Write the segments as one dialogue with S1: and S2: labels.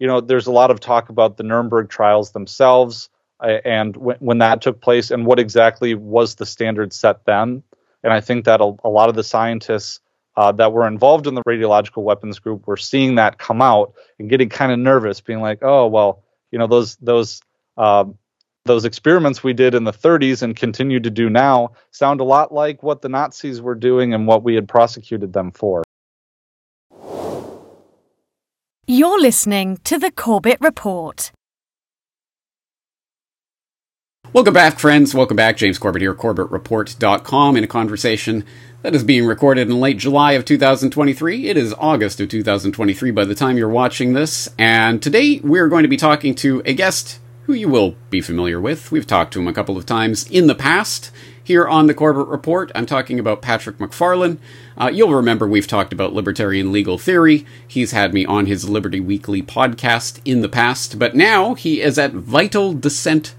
S1: you know, there's a lot of talk about the Nuremberg trials themselves uh, and w- when that took place and what exactly was the standard set then. And I think that a, a lot of the scientists uh, that were involved in the radiological weapons group were seeing that come out and getting kind of nervous, being like, "Oh, well, you know, those those uh, those experiments we did in the 30s and continue to do now sound a lot like what the Nazis were doing and what we had prosecuted them for."
S2: You're listening to the Corbett Report.
S3: Welcome back, friends. Welcome back. James Corbett here, CorbettReport.com, in a conversation that is being recorded in late July of 2023. It is August of 2023 by the time you're watching this. And today we're going to be talking to a guest who you will be familiar with. We've talked to him a couple of times in the past here on the Corbett Report. I'm talking about Patrick MacFarlane. Uh, you'll remember we've talked about libertarian legal theory. He's had me on his Liberty Weekly podcast in the past, but now he is at Vital Dissent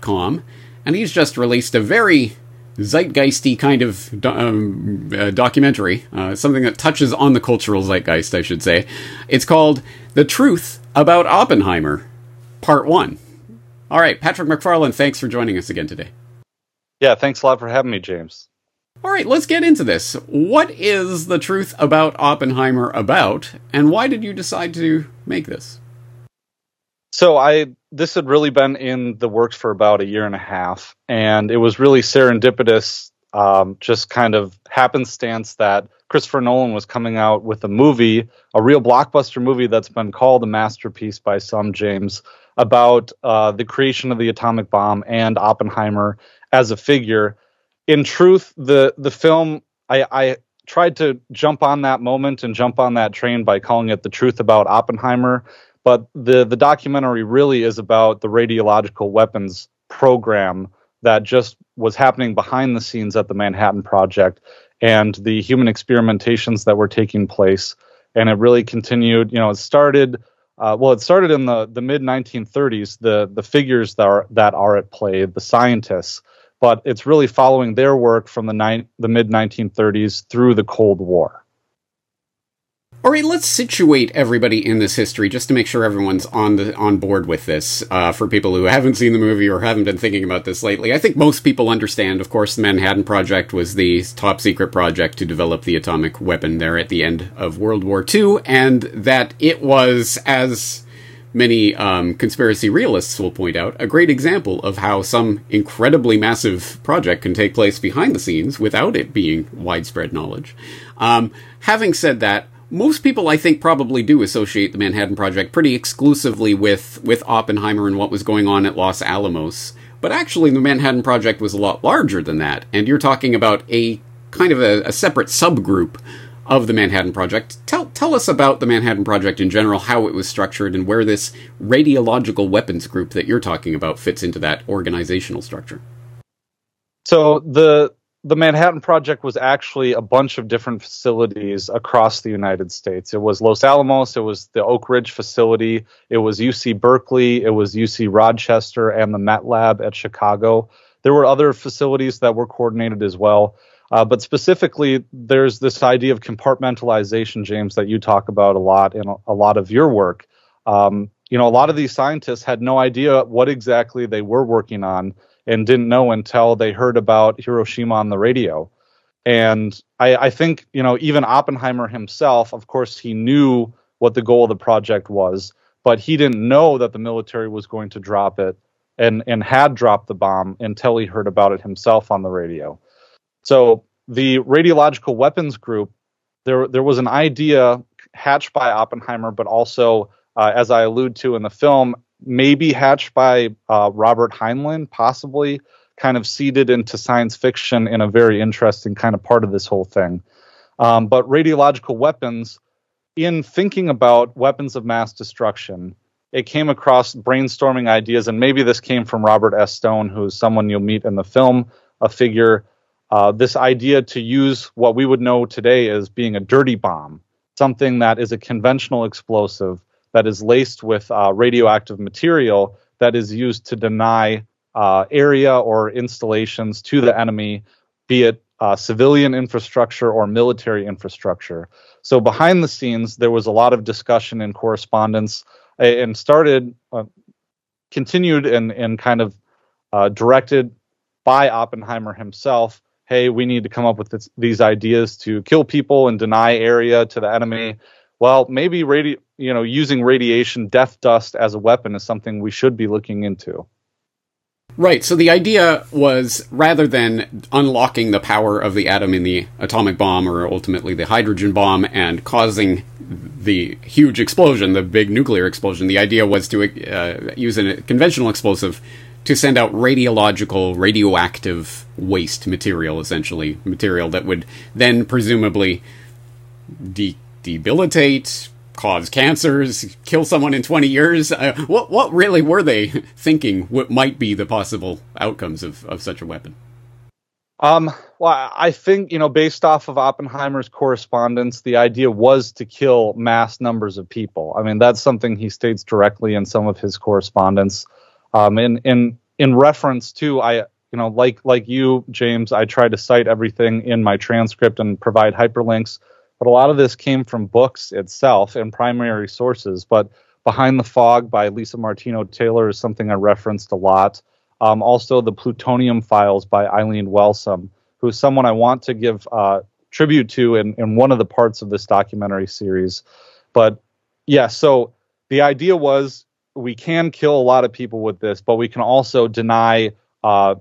S3: com, and he's just released a very zeitgeisty kind of um, uh, documentary, uh, something that touches on the cultural zeitgeist, I should say. It's called The Truth About Oppenheimer, Part 1. All right, Patrick MacFarlane, thanks for joining us again today.
S1: Yeah, thanks a lot for having me, James.
S3: All right, let's get into this. What is The Truth About Oppenheimer about, and why did you decide to make this?
S1: So I this had really been in the works for about a year and a half, and it was really serendipitous, um, just kind of happenstance that Christopher Nolan was coming out with a movie, a real blockbuster movie that's been called a masterpiece by some, James, about uh, the creation of the atomic bomb and Oppenheimer as a figure. In truth, the the film I, I tried to jump on that moment and jump on that train by calling it the truth about Oppenheimer but the the documentary really is about the radiological weapons program that just was happening behind the scenes at the Manhattan Project and the human experimentations that were taking place. And it really continued. You know, it started. Uh, well, it started in the, the mid 1930s. The the figures that are that are at play, the scientists, but it's really following their work from the ni- the mid 1930s through the Cold War.
S3: All right, let's situate everybody in this history just to make sure everyone's on the on board with this. Uh, for people who haven't seen the movie or haven't been thinking about this lately, I think most people understand. Of course, the Manhattan Project was the top secret project to develop the atomic weapon there at the end of World War II, and that it was as many um, conspiracy realists will point out, a great example of how some incredibly massive project can take place behind the scenes without it being widespread knowledge. Um, having said that, most people I think probably do associate the Manhattan Project pretty exclusively with with Oppenheimer and what was going on at Los Alamos. But actually the Manhattan Project was a lot larger than that, and you're talking about a kind of a, a separate subgroup of the Manhattan Project. Tell tell us about the Manhattan Project in general, how it was structured, and where this radiological weapons group that you're talking about fits into that organizational structure.
S1: So the the Manhattan Project was actually a bunch of different facilities across the United States. It was Los Alamos, it was the Oak Ridge facility, it was UC Berkeley, it was UC Rochester, and the Met Lab at Chicago. There were other facilities that were coordinated as well. Uh, but specifically, there's this idea of compartmentalization, James, that you talk about a lot in a, a lot of your work. Um, you know, a lot of these scientists had no idea what exactly they were working on and didn't know until they heard about Hiroshima on the radio. And I, I, think, you know, even Oppenheimer himself, of course, he knew what the goal of the project was, but he didn't know that the military was going to drop it and, and had dropped the bomb until he heard about it himself on the radio. So the radiological weapons group, there, there was an idea hatched by Oppenheimer, but also, uh, as I allude to in the film, maybe hatched by uh, Robert Heinlein, possibly kind of seeded into science fiction in a very interesting kind of part of this whole thing. Um, but radiological weapons, in thinking about weapons of mass destruction, it came across brainstorming ideas, and maybe this came from Robert S. Stone, who is someone you'll meet in the film, a figure. Uh, this idea to use what we would know today as being a dirty bomb, something that is a conventional explosive that is laced with uh, radioactive material that is used to deny uh, area or installations to the enemy, be it uh, civilian infrastructure or military infrastructure. So behind the scenes, there was a lot of discussion and correspondence, and started, uh, continued, and and kind of uh, directed by Oppenheimer himself. Hey, we need to come up with this, these ideas to kill people and deny area to the enemy. Well, maybe radi- you know, using radiation, death dust as a weapon is something we should be looking into.
S3: Right. So the idea was rather than unlocking the power of the atom in the atomic bomb or ultimately the hydrogen bomb and causing the huge explosion, the big nuclear explosion, the idea was to uh, use a conventional explosive to send out radiological, radioactive waste material, essentially material that would then presumably de- debilitate, cause cancers, kill someone in 20 years. Uh, what what really were they thinking? What might be the possible outcomes of, of such a weapon?
S1: Um, well, I think you know, based off of Oppenheimer's correspondence, the idea was to kill mass numbers of people. I mean, that's something he states directly in some of his correspondence. Um, in in in reference to I, you know, like like you, James, I try to cite everything in my transcript and provide hyperlinks but a lot of this came from books itself and primary sources. But Behind the Fog by Lisa Martino Taylor is something I referenced a lot. Um, also, the Plutonium Files by Eileen Welsome, who's someone I want to give uh, tribute to in, in one of the parts of this documentary series. But yeah, so the idea was we can kill a lot of people with this, but we can also deny uh,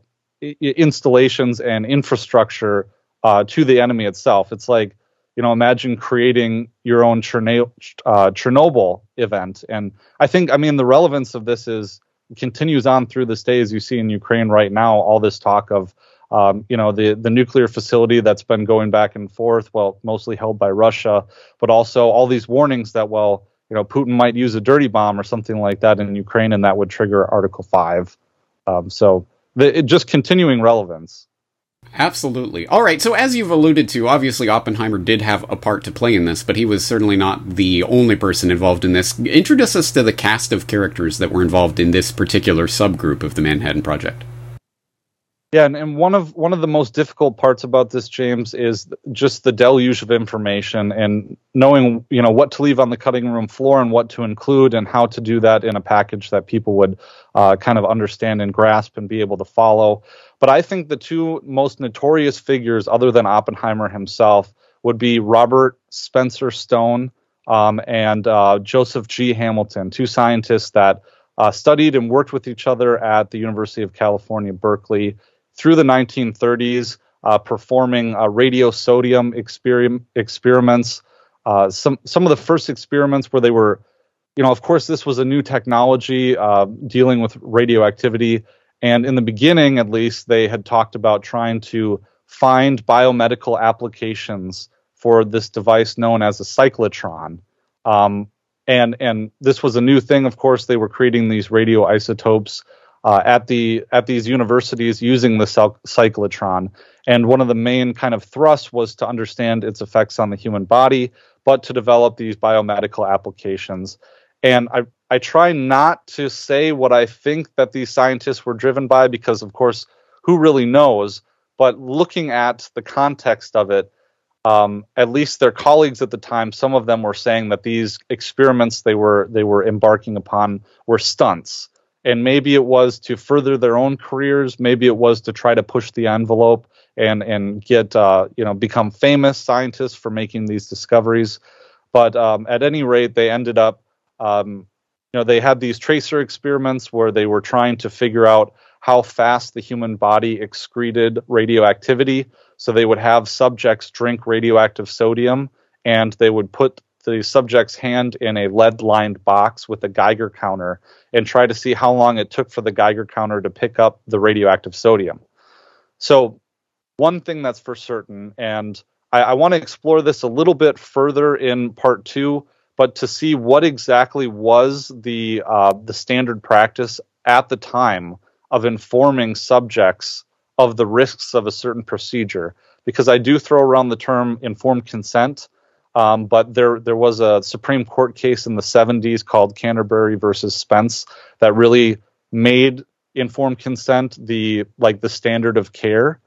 S1: installations and infrastructure uh, to the enemy itself. It's like you know, imagine creating your own Chernobyl, uh, Chernobyl event. And I think, I mean, the relevance of this is continues on through this day, as you see in Ukraine right now. All this talk of, um, you know, the the nuclear facility that's been going back and forth, well, mostly held by Russia, but also all these warnings that, well, you know, Putin might use a dirty bomb or something like that in Ukraine, and that would trigger Article Five. Um, so the, it, just continuing relevance.
S3: Absolutely. All right, so as you've alluded to, obviously Oppenheimer did have a part to play in this, but he was certainly not the only person involved in this. Introduce us to the cast of characters that were involved in this particular subgroup of the Manhattan Project.
S1: Yeah, and, and one of one of the most difficult parts about this, James, is just the deluge of information and knowing, you know, what to leave on the cutting room floor and what to include and how to do that in a package that people would uh, kind of understand and grasp and be able to follow. But I think the two most notorious figures, other than Oppenheimer himself, would be Robert Spencer Stone um, and uh, Joseph G. Hamilton, two scientists that uh, studied and worked with each other at the University of California, Berkeley through the 1930s, uh, performing uh, radiosodium exper- experiments. Uh, some some of the first experiments where they were, you know, of course, this was a new technology uh, dealing with radioactivity, and in the beginning, at least, they had talked about trying to find biomedical applications for this device known as a cyclotron. Um, and and this was a new thing. Of course, they were creating these radioisotopes uh, at the at these universities using the cyclotron. And one of the main kind of thrusts was to understand its effects on the human body, but to develop these biomedical applications. And I I try not to say what I think that these scientists were driven by because, of course, who really knows? But looking at the context of it, um, at least their colleagues at the time, some of them were saying that these experiments they were they were embarking upon were stunts and maybe it was to further their own careers. Maybe it was to try to push the envelope and and get uh, you know become famous scientists for making these discoveries. But um, at any rate they ended up um, you know they had these tracer experiments where they were trying to figure out how fast the human body excreted radioactivity. So they would have subjects drink radioactive sodium and they would put the subject's hand in a lead lined box with a Geiger counter and try to see how long it took for the Geiger counter to pick up the radioactive sodium. So, one thing that's for certain, and I, I want to explore this a little bit further in part two, but to see what exactly was the uh, the standard practice at the time of informing subjects of the risks of a certain procedure, because I do throw around the term informed consent um, but there there was a Supreme Court case in the 70s called Canterbury versus Spence that really made informed consent the like the standard of care.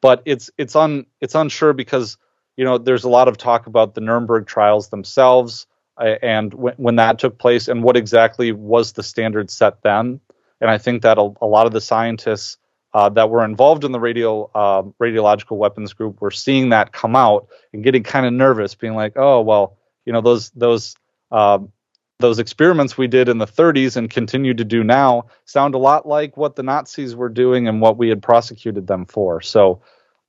S1: but it's it's un it's unsure because you know there's a lot of talk about the Nuremberg trials themselves uh, and w- when that took place and what exactly was the standard set then. And I think that a, a lot of the scientists uh, that were involved in the radio uh, radiological weapons group were seeing that come out and getting kind of nervous, being like, "Oh well, you know those those uh, those experiments we did in the 30s and continue to do now sound a lot like what the Nazis were doing and what we had prosecuted them for." So,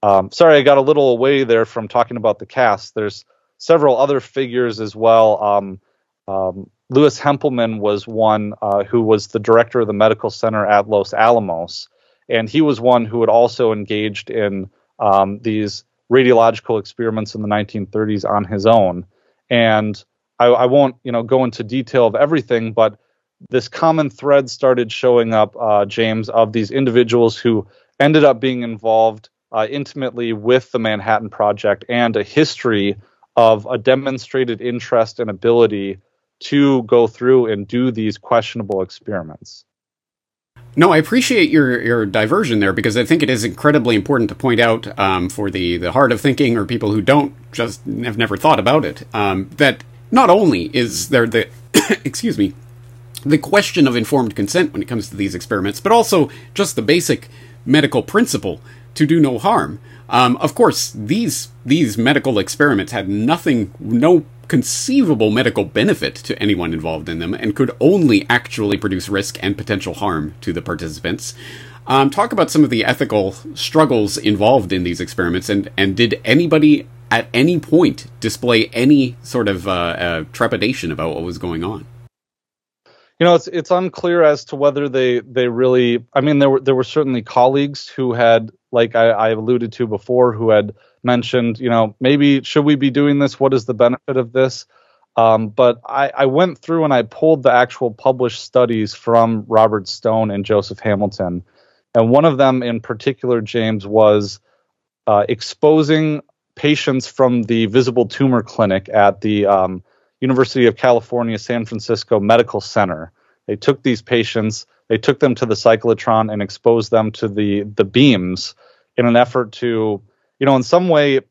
S1: um, sorry, I got a little away there from talking about the cast. There's several other figures as well. Um, um, Louis Hempelmann was one uh, who was the director of the medical center at Los Alamos and he was one who had also engaged in um, these radiological experiments in the 1930s on his own. And I, I, won't, you know, go into detail of everything, but this common thread started showing up, uh, James, of these individuals who ended up being involved uh, intimately with the Manhattan Project and a history of a demonstrated interest and ability to go through and do these questionable experiments.
S3: No, I appreciate your your diversion there because I think it is incredibly important to point out um, for the the hard of thinking or people who don't just have never thought about it um, that not only is there the excuse me the question of informed consent when it comes to these experiments, but also just the basic medical principle to do no harm. Um, of course, these these medical experiments had nothing, no conceivable medical benefit to anyone involved in them and could only actually produce risk and potential harm to the participants. Um, talk about some of the ethical struggles involved in these experiments, and, and did anybody at any point display any sort of uh, uh, trepidation about what was going on?
S1: You know, it's it's unclear as to whether they they really. I mean, there were there were certainly colleagues who had, like I, I alluded to before, who had mentioned, you know, maybe should we be doing this? What is the benefit of this? Um, but I, I, went through and I pulled the actual published studies from Robert Stone and Joseph Hamilton. And one of them in particular, James, was uh, exposing patients from the visible tumor clinic at the um, University of California, San Francisco Medical Center. They took these patients, they took them to the cyclotron and exposed them to the, the beams in an effort to you know, in some way,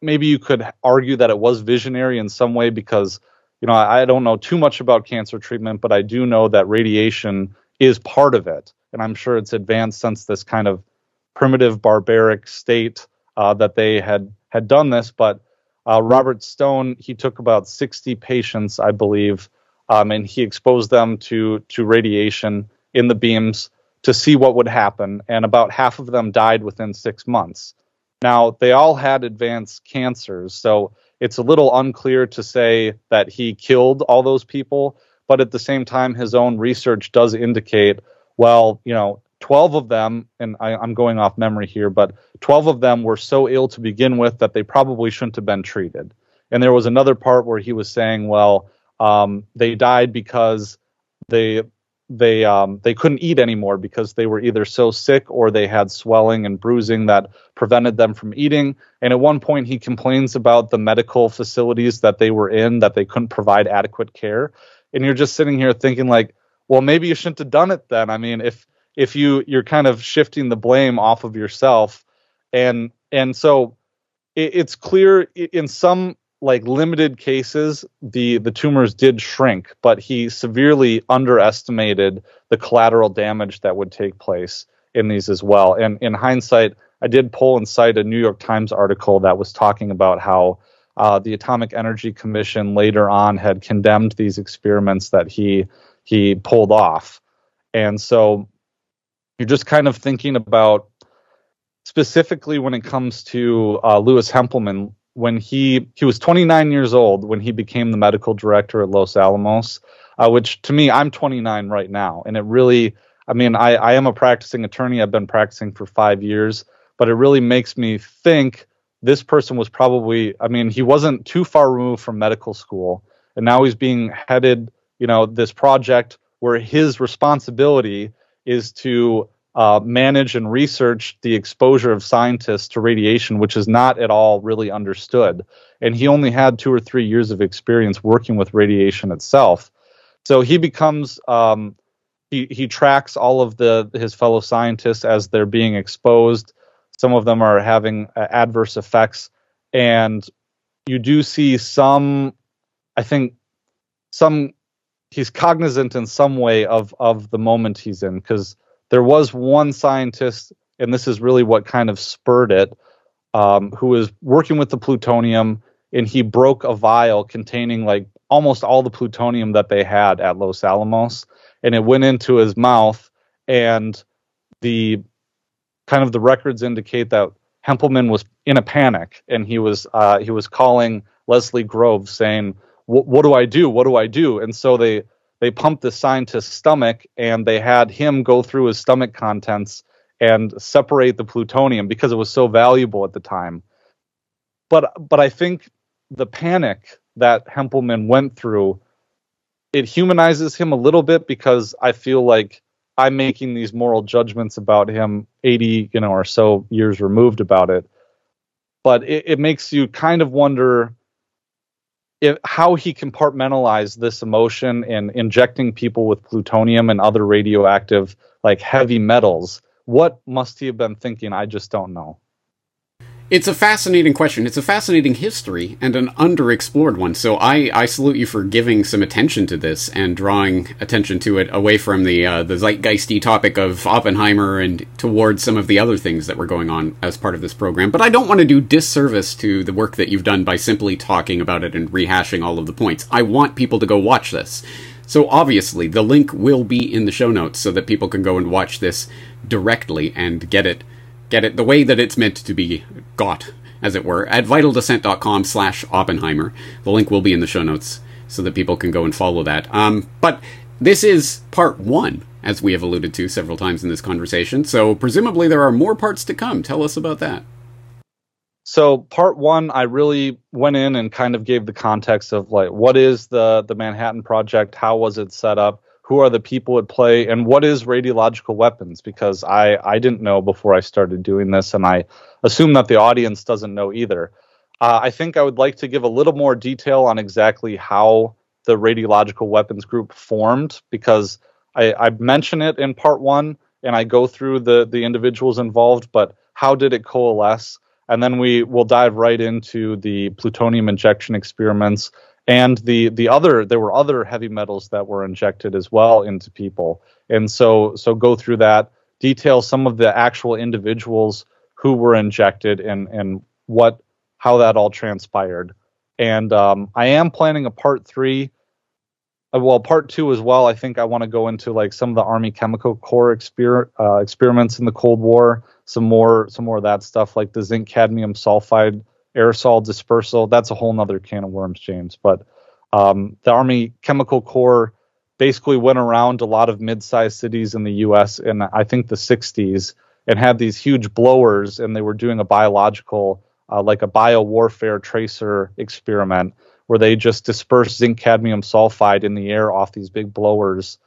S1: maybe you could argue that it was visionary in some way because, you know, I, I don't know too much about cancer treatment, but I do know that radiation is part of it. And I'm sure it's advanced since this kind of primitive, barbaric state uh, that they had had done this. But uh, Robert Stone, he took about 60 patients, I believe, um, and he exposed them to to radiation in the beams to see what would happen. And about half of them died within six months. Now, they all had advanced cancers, so it's a little unclear to say that he killed all those people, but at the same time, his own research does indicate, well, you know, 12 of them, and I, am going off memory here, but 12 of them were so ill to begin with that they probably shouldn't have been treated. And there was another part where he was saying, well, um, they died because they they um, they couldn't eat anymore because they were either so sick or they had swelling and bruising that prevented them from eating. And at one point, he complains about the medical facilities that they were in that they couldn't provide adequate care. And you're just sitting here thinking like, well, maybe you shouldn't have done it then. I mean, if if you you're kind of shifting the blame off of yourself, and and so it, it's clear in some like limited cases the the tumors did shrink but he severely underestimated the collateral damage that would take place in these as well. And in hindsight i did pull and cite a new york times article that was talking about how uh, the atomic energy commission later on had condemned these experiments that he he pulled off. And so you're just kind of thinking about specifically when it comes to uh, Louis Hempelmann when he he was 29 years old when he became the medical director at Los Alamos, uh, which to me I'm 29 right now, and it really I mean I I am a practicing attorney. I've been practicing for five years, but it really makes me think this person was probably I mean he wasn't too far removed from medical school, and now he's being headed you know this project where his responsibility is to uh, manage and research the exposure of scientists to radiation, which is not at all really understood. And he only had two or three years of experience working with radiation itself. So he becomes um, he he tracks all of the his fellow scientists as they're being exposed. Some of them are having uh, adverse effects, and you do see some. I think some he's cognizant in some way of of the moment he's in because there was one scientist, and this is really what kind of spurred it, um, who was working with the plutonium, and he broke a vial containing like almost all the plutonium that they had at Los Alamos, and it went into his mouth, and the kind of the records indicate that Hempelmann was in a panic, and he was uh, he was calling Leslie Groves saying, "What do I do? What do I do?" And so they they pumped the scientist's stomach and they had him go through his stomach contents and separate the plutonium because it was so valuable at the time. But but I think the panic that Hempelmann went through it humanizes him a little bit because I feel like I'm making these moral judgments about him 80, you know, or so years removed about it. But it, it makes you kind of wonder if, how he compartmentalized this emotion and injecting people with plutonium and other radioactive, like heavy metals. What must he have been thinking? I just don't know.
S3: It's a fascinating question. It's a fascinating history and an underexplored one. So I, I salute you for giving some attention to this and drawing attention to it away from the uh, the zeitgeisty topic of Oppenheimer and towards some of the other things that were going on as part of this program. But I don't want to do disservice to the work that you've done by simply talking about it and rehashing all of the points. I want people to go watch this. So obviously, the link will be in the show notes so that people can go and watch this directly and get it get it the way that it's meant to be got, as it were, at vitaldissent.com slash Oppenheimer. The link will be in the show notes so that people can go and follow that. Um, but this is part one, as we have alluded to several times in this conversation. So presumably there are more parts to come. Tell us about that.
S1: So part one, I really went in and kind of gave the context of like what is the the Manhattan Project, how was it set up, who are the people at play and what is radiological weapons? Because i i didn't know before i started doing this and i assume that the audience doesn't know either. Uh, i think i would like to give a little more detail on exactly how the radiological weapons group formed because i i mention it in part one and i go through the the individuals involved but how did it coalesce? And then we will dive right into the plutonium injection experiments and the the other there were other heavy metals that were injected as well into people. And so so go through that detail some of the actual individuals who were injected and and what how that all transpired. And um, i am planning a part three uh, well part two as well. I think i want to go into like some of the army chemical corps exper- uh, experiments in the cold war some more some more of that stuff like the zinc cadmium sulfide aerosol dispersal. That's a whole nother can of worms, James. But um, the Army Chemical Corps basically went around a lot of mid-sized cities in the U.S. in I think the 60s and had these huge blowers, and they were doing a biological, uh, like a biowarfare tracer experiment, where they just dispersed zinc cadmium sulfide in the air off these big blowers.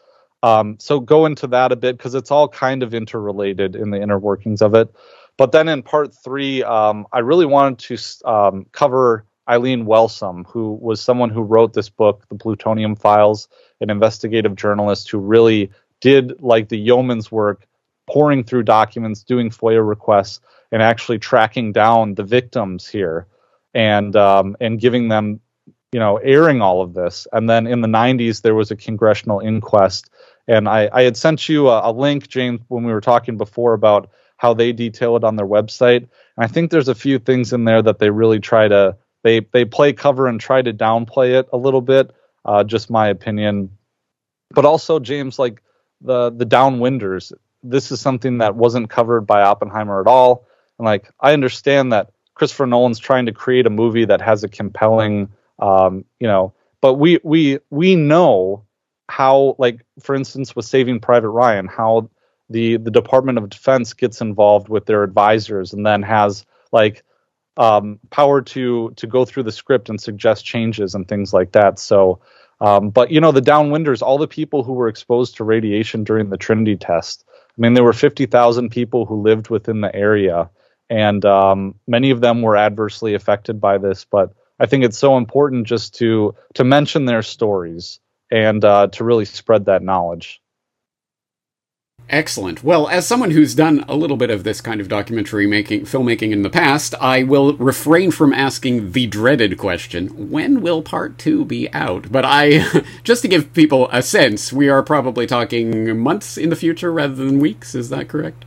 S1: Um, so go into that a bit because it's all kind of interrelated in the inner workings of it. But then in part three, um, I really wanted to um, cover Eileen Welsome, who was someone who wrote this book, The Plutonium Files, an investigative journalist who really did like the yeoman's work, pouring through documents, doing FOIA requests, and actually tracking down the victims here, and um, and giving them, you know, airing all of this. And then in the 90s, there was a congressional inquest, and I, I had sent you a, a link, James, when we were talking before about how they detail it on their website. And I think there's a few things in there that they really try to they they play cover and try to downplay it a little bit. Uh, just my opinion, but also James, like the the downwinders. This is something that wasn't covered by Oppenheimer at all. And like I understand that Christopher Nolan's trying to create a movie that has a compelling, um, you know, but we we we know how like for instance with Saving Private Ryan how the the Department of Defense gets involved with their advisors and then has like um, power to to go through the script and suggest changes and things like that. So, um, but you know, the downwinders, all the people who were exposed to radiation during the Trinity test. I mean, there were fifty thousand people who lived within the area, and um, many of them were adversely affected by this. But I think it's so important just to to mention their stories and uh, to really spread that knowledge.
S3: Excellent. Well, as someone who's done a little bit of this kind of documentary making, filmmaking in the past, I will refrain from asking the dreaded question: When will part two be out? But I, just to give people a sense, we are probably talking months in the future rather than weeks. Is that correct?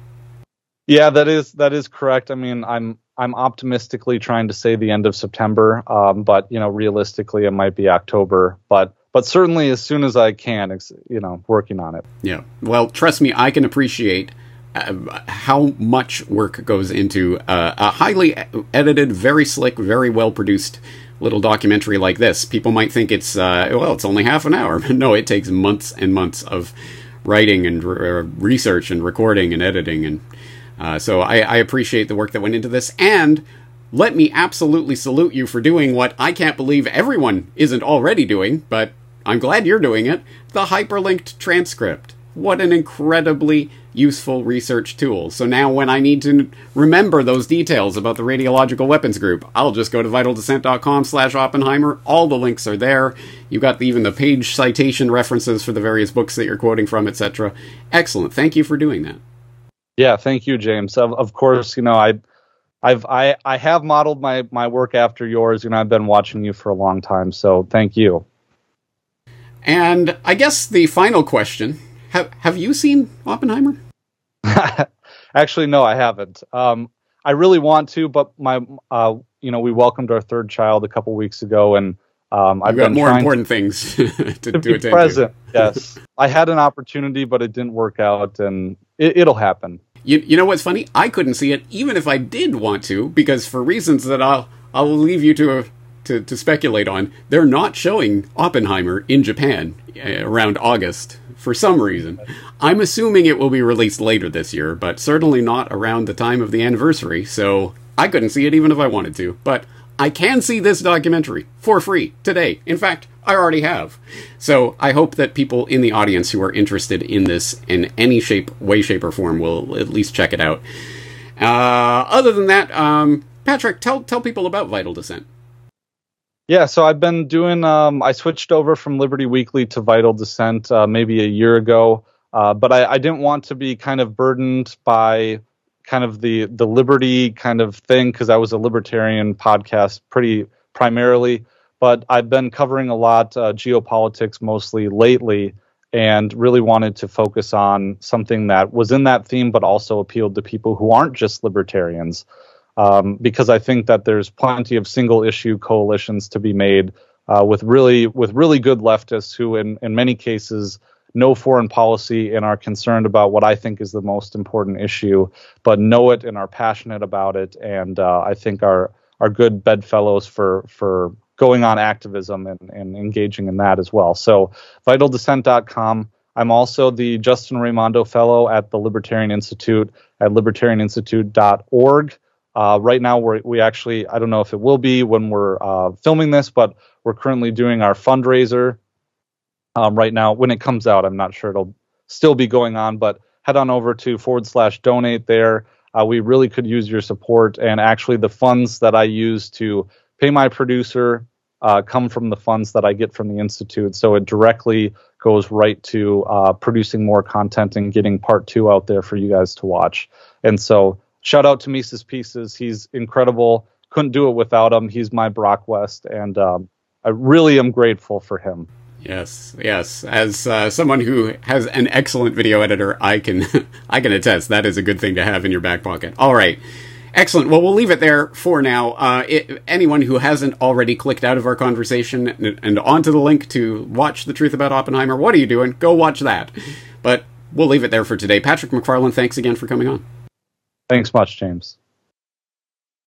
S1: Yeah, that is that is correct. I mean, I'm I'm optimistically trying to say the end of September, um, but you know, realistically, it might be October. But but certainly as soon as I can, you know, working on it.
S3: Yeah. Well, trust me, I can appreciate uh, how much work goes into uh, a highly edited, very slick, very well produced little documentary like this. People might think it's uh, well, it's only half an hour, but no, it takes months and months of writing and re- research and recording and editing and. Uh, so I, I appreciate the work that went into this, and let me absolutely salute you for doing what I can't believe everyone isn't already doing, but I'm glad you're doing it. The hyperlinked transcript. What an incredibly useful research tool. So now when I need to remember those details about the radiological weapons group, I'll just go to vitaldissent.com slash Oppenheimer. All the links are there. You've got even the page citation references for the various books that you're quoting from, etc. Excellent. Thank you for doing that.
S1: Yeah, thank you, James. Of, of course, you know, I I've I, I have modeled my, my work after yours. You know, I've been watching you for a long time, so thank you.
S3: And I guess the final question have, have you seen Oppenheimer?
S1: Actually, no, I haven't. Um, I really want to, but my, uh, you know, we welcomed our third child a couple weeks ago, and um,
S3: I've got more important to, things to,
S1: to be present. yes, I had an opportunity, but it didn't work out, and it, will happen.
S3: You, you know what's funny? I couldn't see it, even if I did want to, because for reasons that I'll I'll leave you to to, to speculate on, they're not showing Oppenheimer in Japan uh, around August for some reason. I'm assuming it will be released later this year, but certainly not around the time of the anniversary, so I couldn't see it even if I wanted to. But I can see this documentary for free today. In fact, I already have. So I hope that people in the audience who are interested in this in any shape, way, shape, or form will at least check it out. Uh, other than that, um, Patrick, tell tell people about Vital Dissent.
S1: Yeah, so I've been doing. Um, I switched over from Liberty Weekly to Vital Dissent uh, maybe a year ago, uh, but I, I, didn't want to be kind of burdened by kind of the the liberty kind of thing because I was a libertarian podcast pretty primarily. But I've been covering a lot uh, geopolitics mostly lately, and really wanted to focus on something that was in that theme, but also appealed to people who aren't just libertarians um, because I think that there's plenty of single issue coalitions to be made uh, with really with really good leftists who, in in many cases, know foreign policy and are concerned about what I think is the most important issue, but know it and are passionate about it, and uh, I think are are good bedfellows for for going on activism and, and engaging in that as well. So vitaldissent.com. I'm also the Justin Raimondo Fellow at the Libertarian Institute at libertarianinstitute.org. Uh, right now, we we actually I don't know if it will be when we're uh, filming this, but we're currently doing our fundraiser um, right now. When it comes out, I'm not sure it'll still be going on, but head on over to forward slash donate there. Uh, we really could use your support, and actually, the funds that I use to pay my producer uh, come from the funds that I get from the institute. So it directly goes right to uh, producing more content and getting part two out there for you guys to watch. And so shout out to Mises Pieces. He's incredible. Couldn't do it without him. He's my Broc West, and um, I really am grateful for him.
S3: Yes, yes. As uh, someone who has an excellent video editor, I can I can attest that is a good thing to have in your back pocket. All right. Excellent. Well, we'll leave it there for now. Uh, it, anyone who hasn't already clicked out of our conversation and, and onto the link to watch The Truth About Oppenheimer, what are you doing? Go watch that. But we'll leave it there for today. Patrick McFarland, thanks again for coming on.
S1: Thanks much, James.